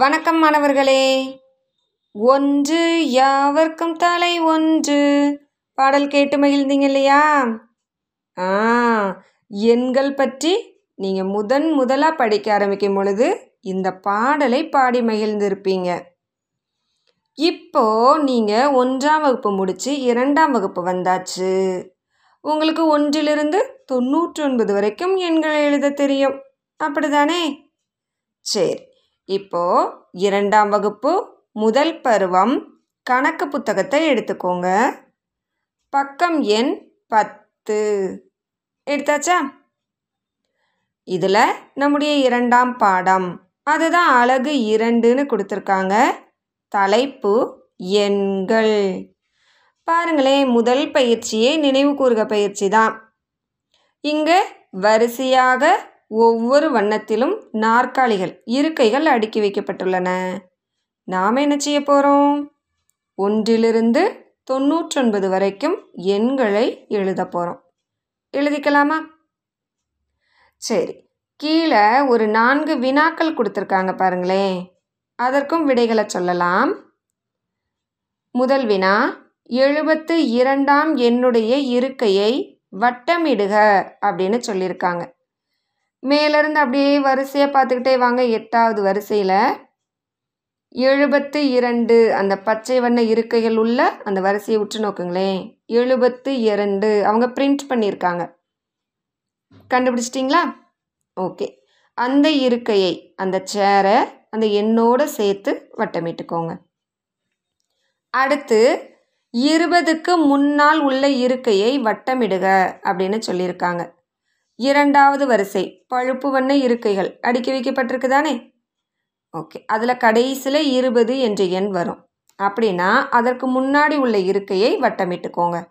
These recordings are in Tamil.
வணக்கம் மாணவர்களே. ஒன்று யாவர்க்கும் தலை ஒன்று. பாடல் கேட்டு மகிழ்ந்தீங்க இல்லையா? ஆ எண்கள் பற்றி நீங்கள் முதன் முதலாக படிக்க ஆரம்பிக்கும் பொழுது இந்த பாடலை பாடி மகிழ்ந்திருப்பீங்க. இப்போ நீங்கள் ஒன்றாம் வகுப்பு முடித்து இரண்டாம் வகுப்பு வந்தாச்சு. உங்களுக்கு ஒன்றிலிருந்து தொண்ணூற்றி ஒன்பது வரைக்கும் எண்களை எழுத தெரியும். அப்படிதானே சரி இப்போ இரண்டாம் வகுப்பு முதல் பருவம் கணக்கு புத்தகத்தை எடுத்துக்கோங்க. பக்கம் எண் பத்து. எடுத்தாச்சா? இதில் நம்முடைய இரண்டாம் பாடம். அதுதான் அழகு இரண்டுன்னு கொடுத்துருக்காங்க. தலைப்பு எண்கள். பாருங்களேன் முதல் பயிற்சியே நினைவு கூறுக பயிற்சி தான் இங்கே வரிசையாக ஒவ்வொரு வண்ணத்திலும் நாற்காலிகள் இருக்கைகள் அடுக்கி வைக்கப்பட்டுள்ளன. நாம் என்ன செய்ய போகிறோம் ஒன்றிலிருந்து தொண்ணூற்றொன்பது வரைக்கும் எண்களை எழுத போகிறோம் எழுதிக்கலாமா? சரி. கீழே ஒரு நான்கு வினாக்கள் கொடுத்துருக்காங்க பாருங்களேன். அதற்கும் விடைகளை சொல்லலாம். முதல் வினா எழுபத்து இரண்டாம் எண்ணுடைய இருக்கையை வட்டமிடுக அப்படின்னு சொல்லியிருக்காங்க. மேலேருந்து அப்படியே வரிசையாக பார்த்துக்கிட்டே வாங்க. எட்டாவது வரிசையில் எழுபத்து இரண்டு அந்த பச்சை வண்ண இருக்கைகள் உள்ள அந்த வரிசையை உற்று நோக்குங்களேன். எழுபத்து இரண்டு. அவங்க பிரிண்ட் பண்ணியிருக்காங்க. கண்டுபிடிச்சிட்டிங்களா? ஓகே. அந்த இருக்கையை அந்த சேரை அந்த எண்ணோடு சேர்த்து வட்டமிட்டுக்கோங்க. அடுத்து இருபதுக்கு முன்னால் உள்ள இருக்கையை வட்டமிடுக அப்படின்னு சொல்லியிருக்காங்க. இரண்டாவது வரிசை. பழுப்பு வண்ண இருக்கைகள். அடுக்கி வைக்கப்பட்டிருக்கு தானே ஓகே. அதில் கடைசியில் இருபது என்ற எண் வரும். அப்படின்னா அதற்கு முன்னாடி உள்ள இருக்கையை வட்டமிட்டுக்கோங்க.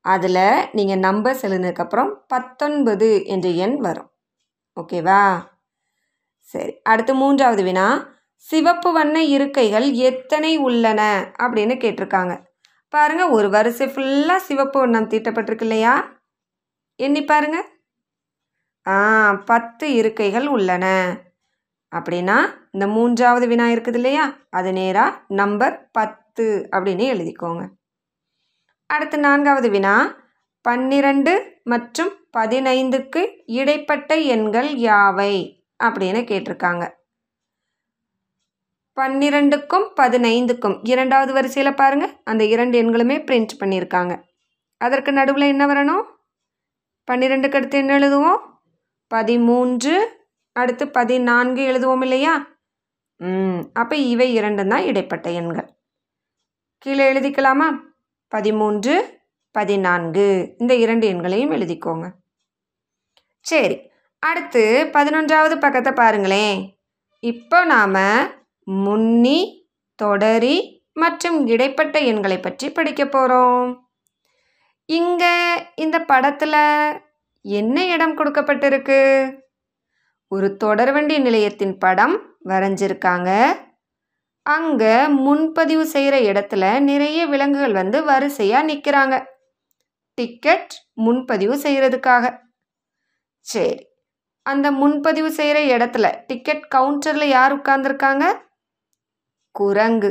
அதில் நீங்கள் நம்பர் எழுதினதுக்கப்புறம் பத்தொன்பது என்ற எண் வரும். ஓகேவா? சரி. அடுத்து மூன்றாவது வினா. சிவப்பு வண்ண இருக்கைகள் எத்தனை உள்ளன அப்படின்னு கேட்டிருக்காங்க. பாருங்கள் ஒரு வரிசை ஃபுல்லாக சிவப்பு வண்ணம் தீட்டப்பட்டிருக்கு இல்லையா? எண்ணி பாருங்கள் பத்து இருக்கைகள் உள்ளன. அப்படின்னா இந்த மூன்றாவது வினா இருக்குது இல்லையா? அது நேராக நம்பர் பத்து அப்படின்னு எழுதிக்கோங்க. அடுத்து நான்காவது வினா. பன்னிரண்டு மற்றும் பதினைந்துக்கு இடைப்பட்ட எண்கள் யாவை? அப்படின்னு கேட்டிருக்காங்க. பன்னிரெண்டுக்கும் பதினைந்துக்கும் இரண்டாவது வரிசையில் பாருங்கள் அந்த இரண்டு எண்களுமே பிரிண்ட் பண்ணியிருக்காங்க. அதற்கு நடுவில் என்ன வரணும்? பன்னிரெண்டுக்கு அடுத்து என்ன எழுதுவோம்? பதிமூன்று அடுத்து பதினான்கு எழுதுவோம் இல்லையா? ம் அப்போ இவை இரண்டும் தான் இடைப்பட்ட எண்கள். கீழே எழுதிக்கலாமா? பதிமூன்று பதினான்கு. இந்த இரண்டு எண்களையும் எழுதிக்கோங்க. சரி அடுத்து பதினொன்றாவது பக்கத்தை பாருங்களேன். இப்போ நாம் முன்னி தொடரி மற்றும் இடைப்பட்ட எண்களை பற்றி படிக்க போகிறோம் இங்கே இந்த படத்தில் என்ன இடம் கொடுக்கப்பட்டிருக்கு? ஒரு தொடர்வண்டி நிலையத்தின் படம் வரைஞ்சிருக்காங்க. அங்கே முன்பதிவு செய்கிற இடத்துல நிறைய விலங்குகள் வந்து வரிசையாக நிற்கிறாங்க டிக்கெட் முன்பதிவு செய்கிறதுக்காக சரி அந்த முன்பதிவு செய்கிற இடத்துல டிக்கெட் கவுண்டரில் யார் உட்கார்ந்துருக்காங்க? குரங்கு.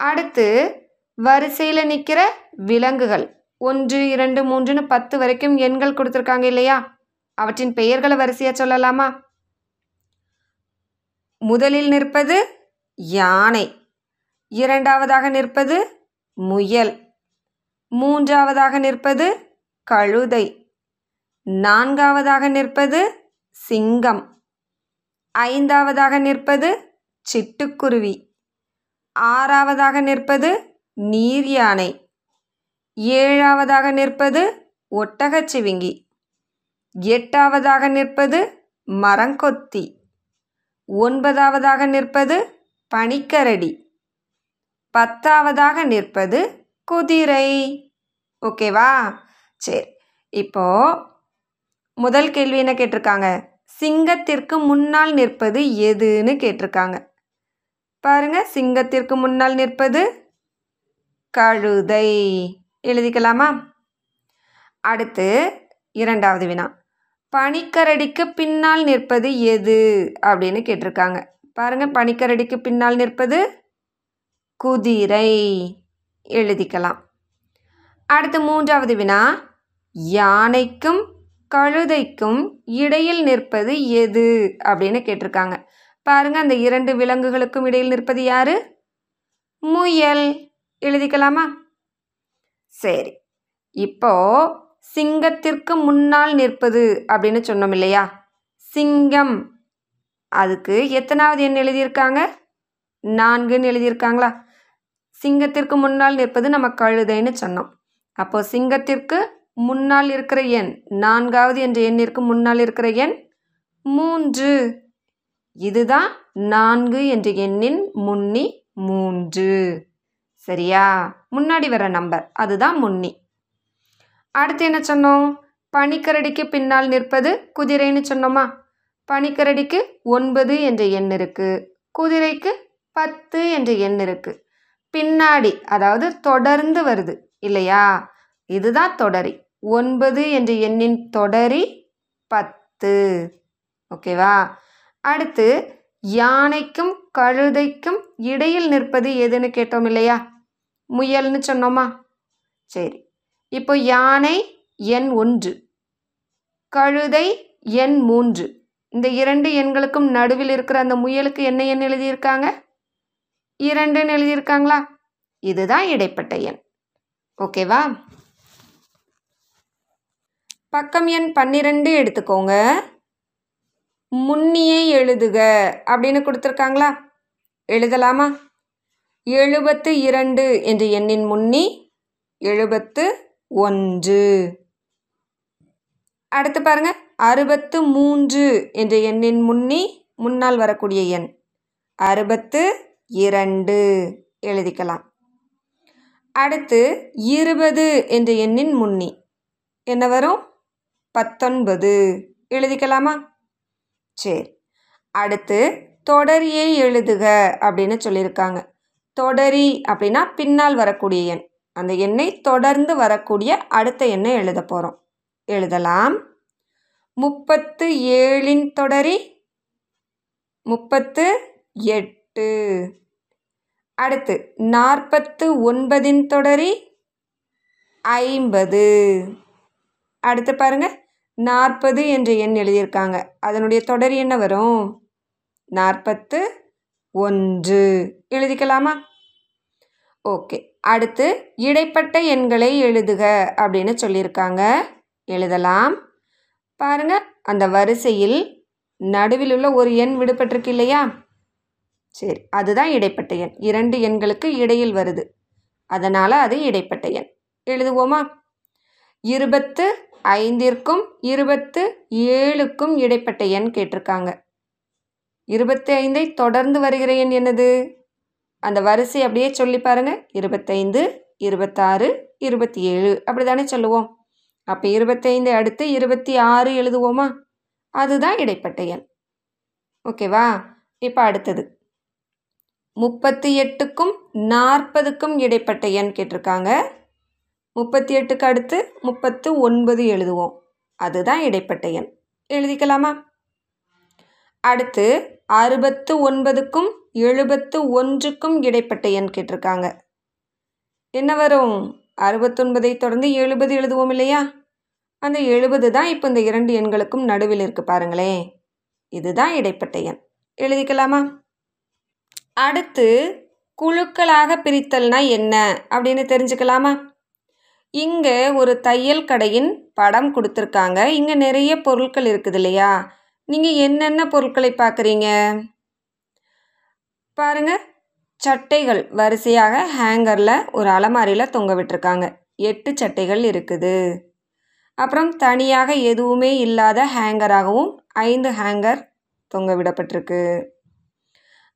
அடுத்து வரிசையில் நிற்கிற விலங்குகள். ஒன்று இரண்டு மூன்றுன்னு பத்து வரைக்கும் எண்கள் கொடுத்துருக்காங்க இல்லையா? அவற்றின் பெயர்களை வரிசையாக சொல்லலாமா? முதலில் நிற்பது யானை இரண்டாவதாக நிற்பது முயல் மூன்றாவதாக நிற்பது கழுதை நான்காவதாக நிற்பது சிங்கம் ஐந்தாவதாக நிற்பது சிட்டுக்குருவி ஆறாவதாக நிற்பது நீர் யானை ஏழாவதாக நிற்பது ஒட்டகச்சிவிங்கி எட்டாவதாக நிற்பது மரங்கொத்தி. ஒன்பதாவதாக நிற்பது பனிக்கரடி. பத்தாவதாக நிற்பது குதிரை. ஓகேவா? சரி. இப்போ முதல் கேள்வி என்ன கேட்டிருக்காங்க? சிங்கத்திற்கு முன்னால் நிற்பது எதுன்னு கேட்டிருக்காங்க. பாருங்க சிங்கத்திற்கு முன்னால் நிற்பது கழுதை. எழுதிக்கலாமா? அடுத்து இரண்டாவது வினா. பனிக்கரடிக்கு பின்னால் நிற்பது எது? அப்படின்னு கேட்டிருக்காங்க. பாருங்கள் பனிக்கரடிக்கு பின்னால் நிற்பது குதிரை. எழுதிக்கலாம். அடுத்து மூன்றாவது வினா. யானைக்கும் கழுதைக்கும் இடையில் நிற்பது எது? அப்படின்னு கேட்டிருக்காங்க. பாருங்க அந்த இரண்டு விலங்குகளுக்கும் இடையில் நிற்பது யாரு? முயல். எழுதிக்கலாமா? சரி. இப்போ சிங்கத்திற்கு முன்னால் நிற்பது அப்படின்னு சொன்னோம் இல்லையா? சிங்கம். அதுக்கு எத்தனாவது எண் எழுதியிருக்காங்க? நான்குன்னு எழுதியிருக்காங்களா? சிங்கத்திற்கு முன்னால் நிற்பது நம்ம கழுதைன்னு சொன்னோம். அப்போ சிங்கத்திற்கு முன்னால் இருக்கிற எண் நான்காவது என்ற எண்ணிற்கு முன்னால் இருக்கிற எண் மூன்று. இதுதான் நான்கு என்ற எண்ணின் முன்னி மூன்று. சரியா? முன்னாடி வர நம்பர். அதுதான் முன்னி. அடுத்து என்ன சொன்னோம்? பனிக்கரடிக்கு பின்னால் நிற்பது குதிரைன்னு சொன்னோமா? பனிக்கரடிக்கு ஒன்பது என்ற எண் இருக்குது குதிரைக்கு பத்து என்ற எண் இருக்குது பின்னாடி அதாவது தொடர்ந்து வருது. இல்லையா? இதுதான் தொடரி. ஒன்பது என்ற எண்ணின் தொடரி பத்து. ஓகேவா? அடுத்து யானைக்கும் கழுதைக்கும் இடையில் நிற்பது எதுன்னு கேட்டோம் இல்லையா? முயல்னு சொன்னோமா? சரி. இப்போ யானை எண் ஒன்று. கழுதை எண் மூன்று. இந்த இரண்டு எண்களுக்கும் நடுவில் இருக்கிற அந்த முயலுக்கு என்ன எண் எழுதியிருக்காங்க? இரண்டுன்னு எழுதியிருக்காங்களா? இதுதான் இடைப்பட்ட எண். ஓகேவா? பக்கம் எண் பன்னிரெண்டு எடுத்துக்கோங்க. முன்னியை எழுதுக அப்படின்னு கொடுத்துருக்காங்களா? எழுதலாமா? எழுபத்து இரண்டு என்ற எண்ணின் முன்னி எழுபத்து ஒன்று. அடுத்து பாருங்க. அறுபத்து மூன்று என்ற எண்ணின் முன்னி முன்னால் வரக்கூடிய எண். அறுபத்து இரண்டு. எழுதிக்கலாம். அடுத்து இருபது என்ற எண்ணின் முன்னி என்ன வரும்? பத்தொன்பது. எழுதிக்கலாமா? சரி. அடுத்து தொடரியை எழுதுக அப்படின்னு சொல்லியிருக்காங்க. தொடரி அப்படின்னா பின்னால் வரக்கூடிய எண். அந்த எண்ணை தொடர்ந்து வரக்கூடிய அடுத்த எண்ணை எழுத போகிறோம் எழுதலாம். முப்பத்து ஏழின் தொடரி முப்பத்து எட்டு. அடுத்து நாற்பத்து ஒன்பதின் தொடரி ஐம்பது. அடுத்து பாருங்கள் நாற்பது என்ற எண் எழுதியிருக்காங்க. அதனுடைய தொடர் என்ன வரும்? நாற்பத்து ஒன்று. எழுதிக்கலாமா? ஓகே. அடுத்து இடைப்பட்ட எண்களை எழுதுக அப்படின்னு சொல்லியிருக்காங்க. எழுதலாம். பாருங்க அந்த வரிசையில் நடுவில் உள்ள ஒரு எண் விடுபட்டிருக்கு இல்லையா? சரி அதுதான் இடைப்பட்ட எண். இரண்டு எண்களுக்கு இடையில் வருது. அதனால் அது இடைப்பட்ட எண். எழுதுவோமா? இருபத்து ஐந்திற்கும் இருபத்து ஏழுக்கும் இடைப்பட்ட எண் கேட்டிருக்காங்க. இருபத்தி ஐந்தை தொடர்ந்து வருகிற எண் என்னது? அந்த வரிசை அப்படியே சொல்லி பாருங்க. இருபத்தைந்து இருபத்தாறு இருபத்தி ஏழு அப்படி தானே சொல்லுவோம். அப்போ இருபத்தைந்து அடுத்து இருபத்தி ஆறு எழுதுவோமா? அதுதான் இடைப்பட்ட எண். ஓகேவா இப்போ அடுத்தது. முப்பத்தி எட்டுக்கும் நாற்பதுக்கும் இடைப்பட்ட எண் கேட்டிருக்காங்க. முப்பத்தி எட்டுக்கு அடுத்து முப்பத்து ஒன்பது எழுதுவோம். அதுதான் இடைப்பட்ட எண். எழுதிக்கலாமா? அடுத்து அறுபத்து ஒன்பதுக்கும் எழுபத்து ஒன்றுக்கும் இடைப்பட்ட எண் கேட்டிருக்காங்க. என்ன வரும்? அறுபத்தொன்பதை தொடர்ந்து எழுபது எழுதுவோம் இல்லையா? அந்த எழுபது தான் இப்போ இந்த இரண்டு எண்களுக்கும் நடுவில் இருக்குது பாருங்களேன் இதுதான் இடைப்பட்ட எண். எழுதிக்கலாமா? அடுத்து குழுக்களாக பிரித்தல்னா என்ன அப்படின்னு தெரிஞ்சுக்கலாமா? இங்கே ஒரு தையல் கடையின் படம் கொடுத்துருக்காங்க. இங்கே நிறைய பொருட்கள் இருக்குது இல்லையா? நீங்கள் என்னென்ன பொருட்களை பார்க்குறீங்க? பாருங்க. சட்டைகள் வரிசையாக ஹேங்கரில் ஒரு அலமாரியில் தொங்க விட்டுருக்காங்க. எட்டு சட்டைகள் இருக்குது. அப்புறம் தனியாக எதுவுமே இல்லாத ஹேங்கராகவும் ஐந்து ஹேங்கர் தொங்க விடப்பட்டிருக்கு.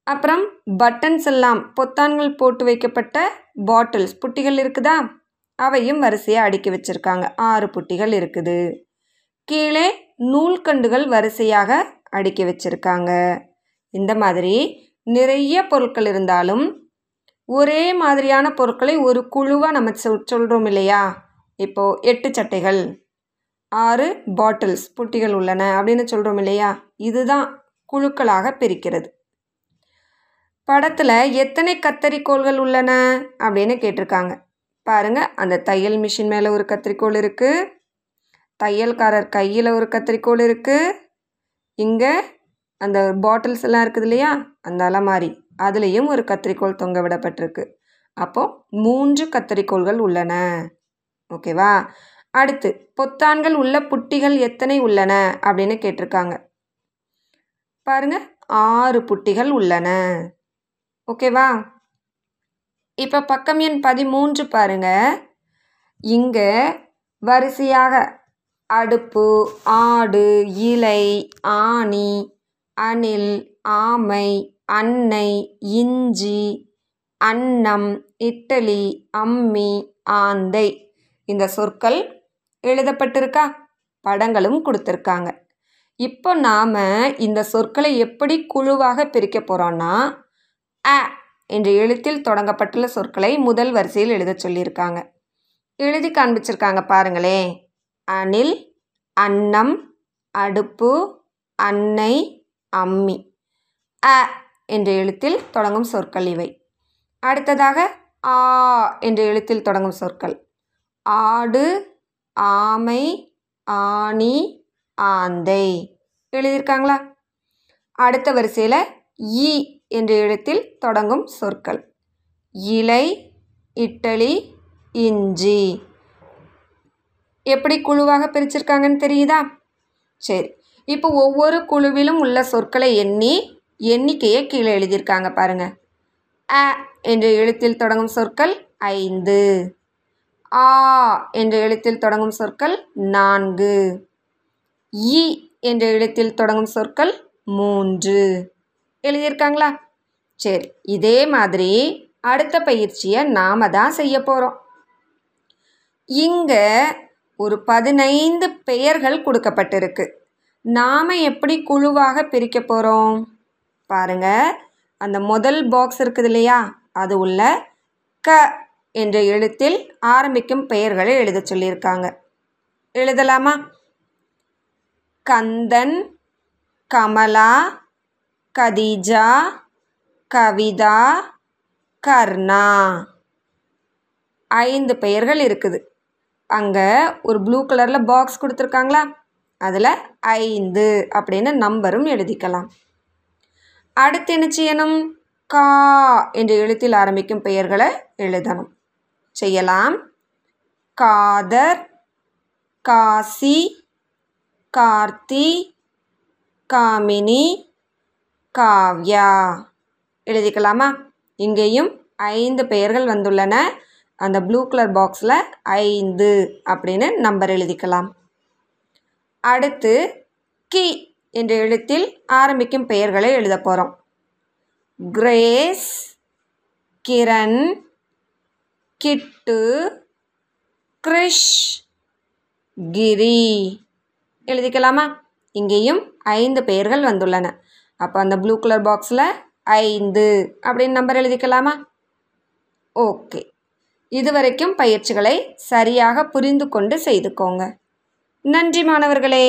அப்புறம் பட்டன்ஸ் எல்லாம் பொத்தான்கள் போட்டு வைக்கப்பட்ட பாட்டில்ஸ் புட்டிகள் இருக்குதா? அவையும் வரிசையாக அடுக்கி வச்சுருக்காங்க. ஆறு புட்டிகள் இருக்குது. கீழே நூல்கண்டுகள் வரிசையாக அடுக்கி வச்சுருக்காங்க. இந்த மாதிரி நிறைய பொருட்கள் இருந்தாலும் ஒரே மாதிரியான பொருட்களை ஒரு குழுவாக நம்ம சொல் சொல்கிறோம் இல்லையா? இப்போது எட்டு சட்டைகள் ஆறு பாட்டில்ஸ் புட்டிகள் உள்ளன அப்படின்னு சொல்கிறோம் இல்லையா? இதுதான் குழுக்களாக பிரிக்கிறது. படத்தில் எத்தனை கத்தரிக்கோள்கள் உள்ளன அப்படின்னு கேட்டிருக்காங்க. பாருங்கள் அந்த தையல் மிஷின் மேலே ஒரு கத்திரிக்கோள் இருக்குது தையல்காரர் கையில் ஒரு கத்திரிக்கோள் இருக்குது இங்கே அந்த பாட்டில்ஸ் எல்லாம் இருக்குது இல்லையா? அந்த அலமாரி. அதுலேயும் ஒரு கத்திரிக்கோள் தொங்க விடப்பட்டிருக்கு. அப்போது மூன்று கத்திரிக்கோள்கள் உள்ளன. ஓகேவா? அடுத்து பொத்தான்கள் உள்ள புட்டிகள் எத்தனை உள்ளன அப்படின்னு கேட்டிருக்காங்க. பாருங்க ஆறு புட்டிகள் உள்ளன. ஓகேவா? இப்போ பக்கம் எண் பதிமூன்று பாருங்க. இங்கே வரிசையாக அடுப்பு ஆடு இலை ஆணி அணில் ஆமை அன்னை இஞ்சி அன்னம் இட்டலி அம்மி ஆந்தை. இந்த சொற்கள் எழுதப்பட்டிருக்கா? படங்களும் கொடுத்துருக்காங்க. இப்போ நாம் இந்த சொற்களை எப்படி குழுவாக பிரிக்க போகிறோன்னா அ என்ற எழுத்தில் தொடங்கப்பட்டுள்ள சொற்களை முதல் வரிசையில் எழுத சொல்லியிருக்காங்க. எழுதி காண்பிச்சிருக்காங்க பாருங்களேன். அணில் அன்னம் அடுப்பு அன்னை அம்மி. அ என்ற எழுத்தில் தொடங்கும் சொற்கள் இவை. அடுத்ததாக ஆ என்ற எழுத்தில் தொடங்கும் சொற்கள். ஆடு ஆமை ஆணி ஆந்தை. எழுதியிருக்காங்களா? அடுத்த வரிசையில் ஈ என்ற எழுத்தில் தொடங்கும் சொற்கள். இலை இட்டலி இஞ்சி. எப்படி குழுவாக பிரிச்சிருக்காங்கன்னு தெரியுதா? சரி இப்போ ஒவ்வொரு குழுவிலும் உள்ள சொற்களை எண்ணி எண்ணிக்கையை கீழே எழுதியிருக்காங்க பாருங்க. அ என்ற எழுத்தில் தொடங்கும் சொற்கள் ஐந்து. ஆ என்ற எழுத்தில் தொடங்கும் சொற்கள் நான்கு. இ என்ற எழுத்தில் தொடங்கும் சொற்கள் மூன்று. எழுதியிருக்காங்களா? சரி இதே மாதிரி அடுத்த பயிற்சியை நாம் தான் செய்ய போகிறோம் இங்கே ஒரு பதினைந்து பெயர்கள் கொடுக்கப்பட்டிருக்கு. நாம் எப்படி குழுவாக பிரிக்க போகிறோம் பாருங்க. அந்த முதல் பாக்ஸ் இருக்குது இல்லையா? அது உள்ள க என்ற எழுத்தில் ஆரம்பிக்கும் பெயர்களை எழுத சொல்லியிருக்காங்க. எழுதலாமா? கந்தன் கமலா கதீஜா கவிதா கர்ணா. ஐந்து பெயர்கள் இருக்குது. அங்கே ஒரு ப்ளூ கலரில் பாக்ஸ் கொடுத்துருக்காங்களா? அதில் ஐந்து அப்படின்னு நம்பரும் எழுதிக்கலாம். அடுத்து என்ன செய்யணும்? கா என்ற எழுத்தில் ஆரம்பிக்கும் பெயர்களை எழுதணும். செய்யலாம். காதர் காசி கார்த்தி காமினி காவ்யா. எழுதிக்கலாமா? இங்கேயும் ஐந்து பெயர்கள் வந்துள்ளன. அந்த ப்ளூ கலர் பாக்ஸில் ஐந்து அப்படின்னு நம்பர் எழுதிக்கலாம். அடுத்து கி என்ற எழுத்தில் ஆரம்பிக்கும் பெயர்களை எழுத போகிறோம் கிரேஸ் கிரண் கிட்டு கிரிஷ் கிரி. எழுதிக்கலாமா? இங்கேயும் ஐந்து பெயர்கள் வந்துள்ளன. அப்போ அந்த ப்ளூ கலர் பாக்ஸில் ஐந்து அப்படின்னு நம்பர் எழுதிக்கலாமா? ஓகே. இதுவரைக்கும் பயிற்சிகளை சரியாக புரிந்து கொண்டு செய்துக்கோங்க. நன்றி மாணவர்களே.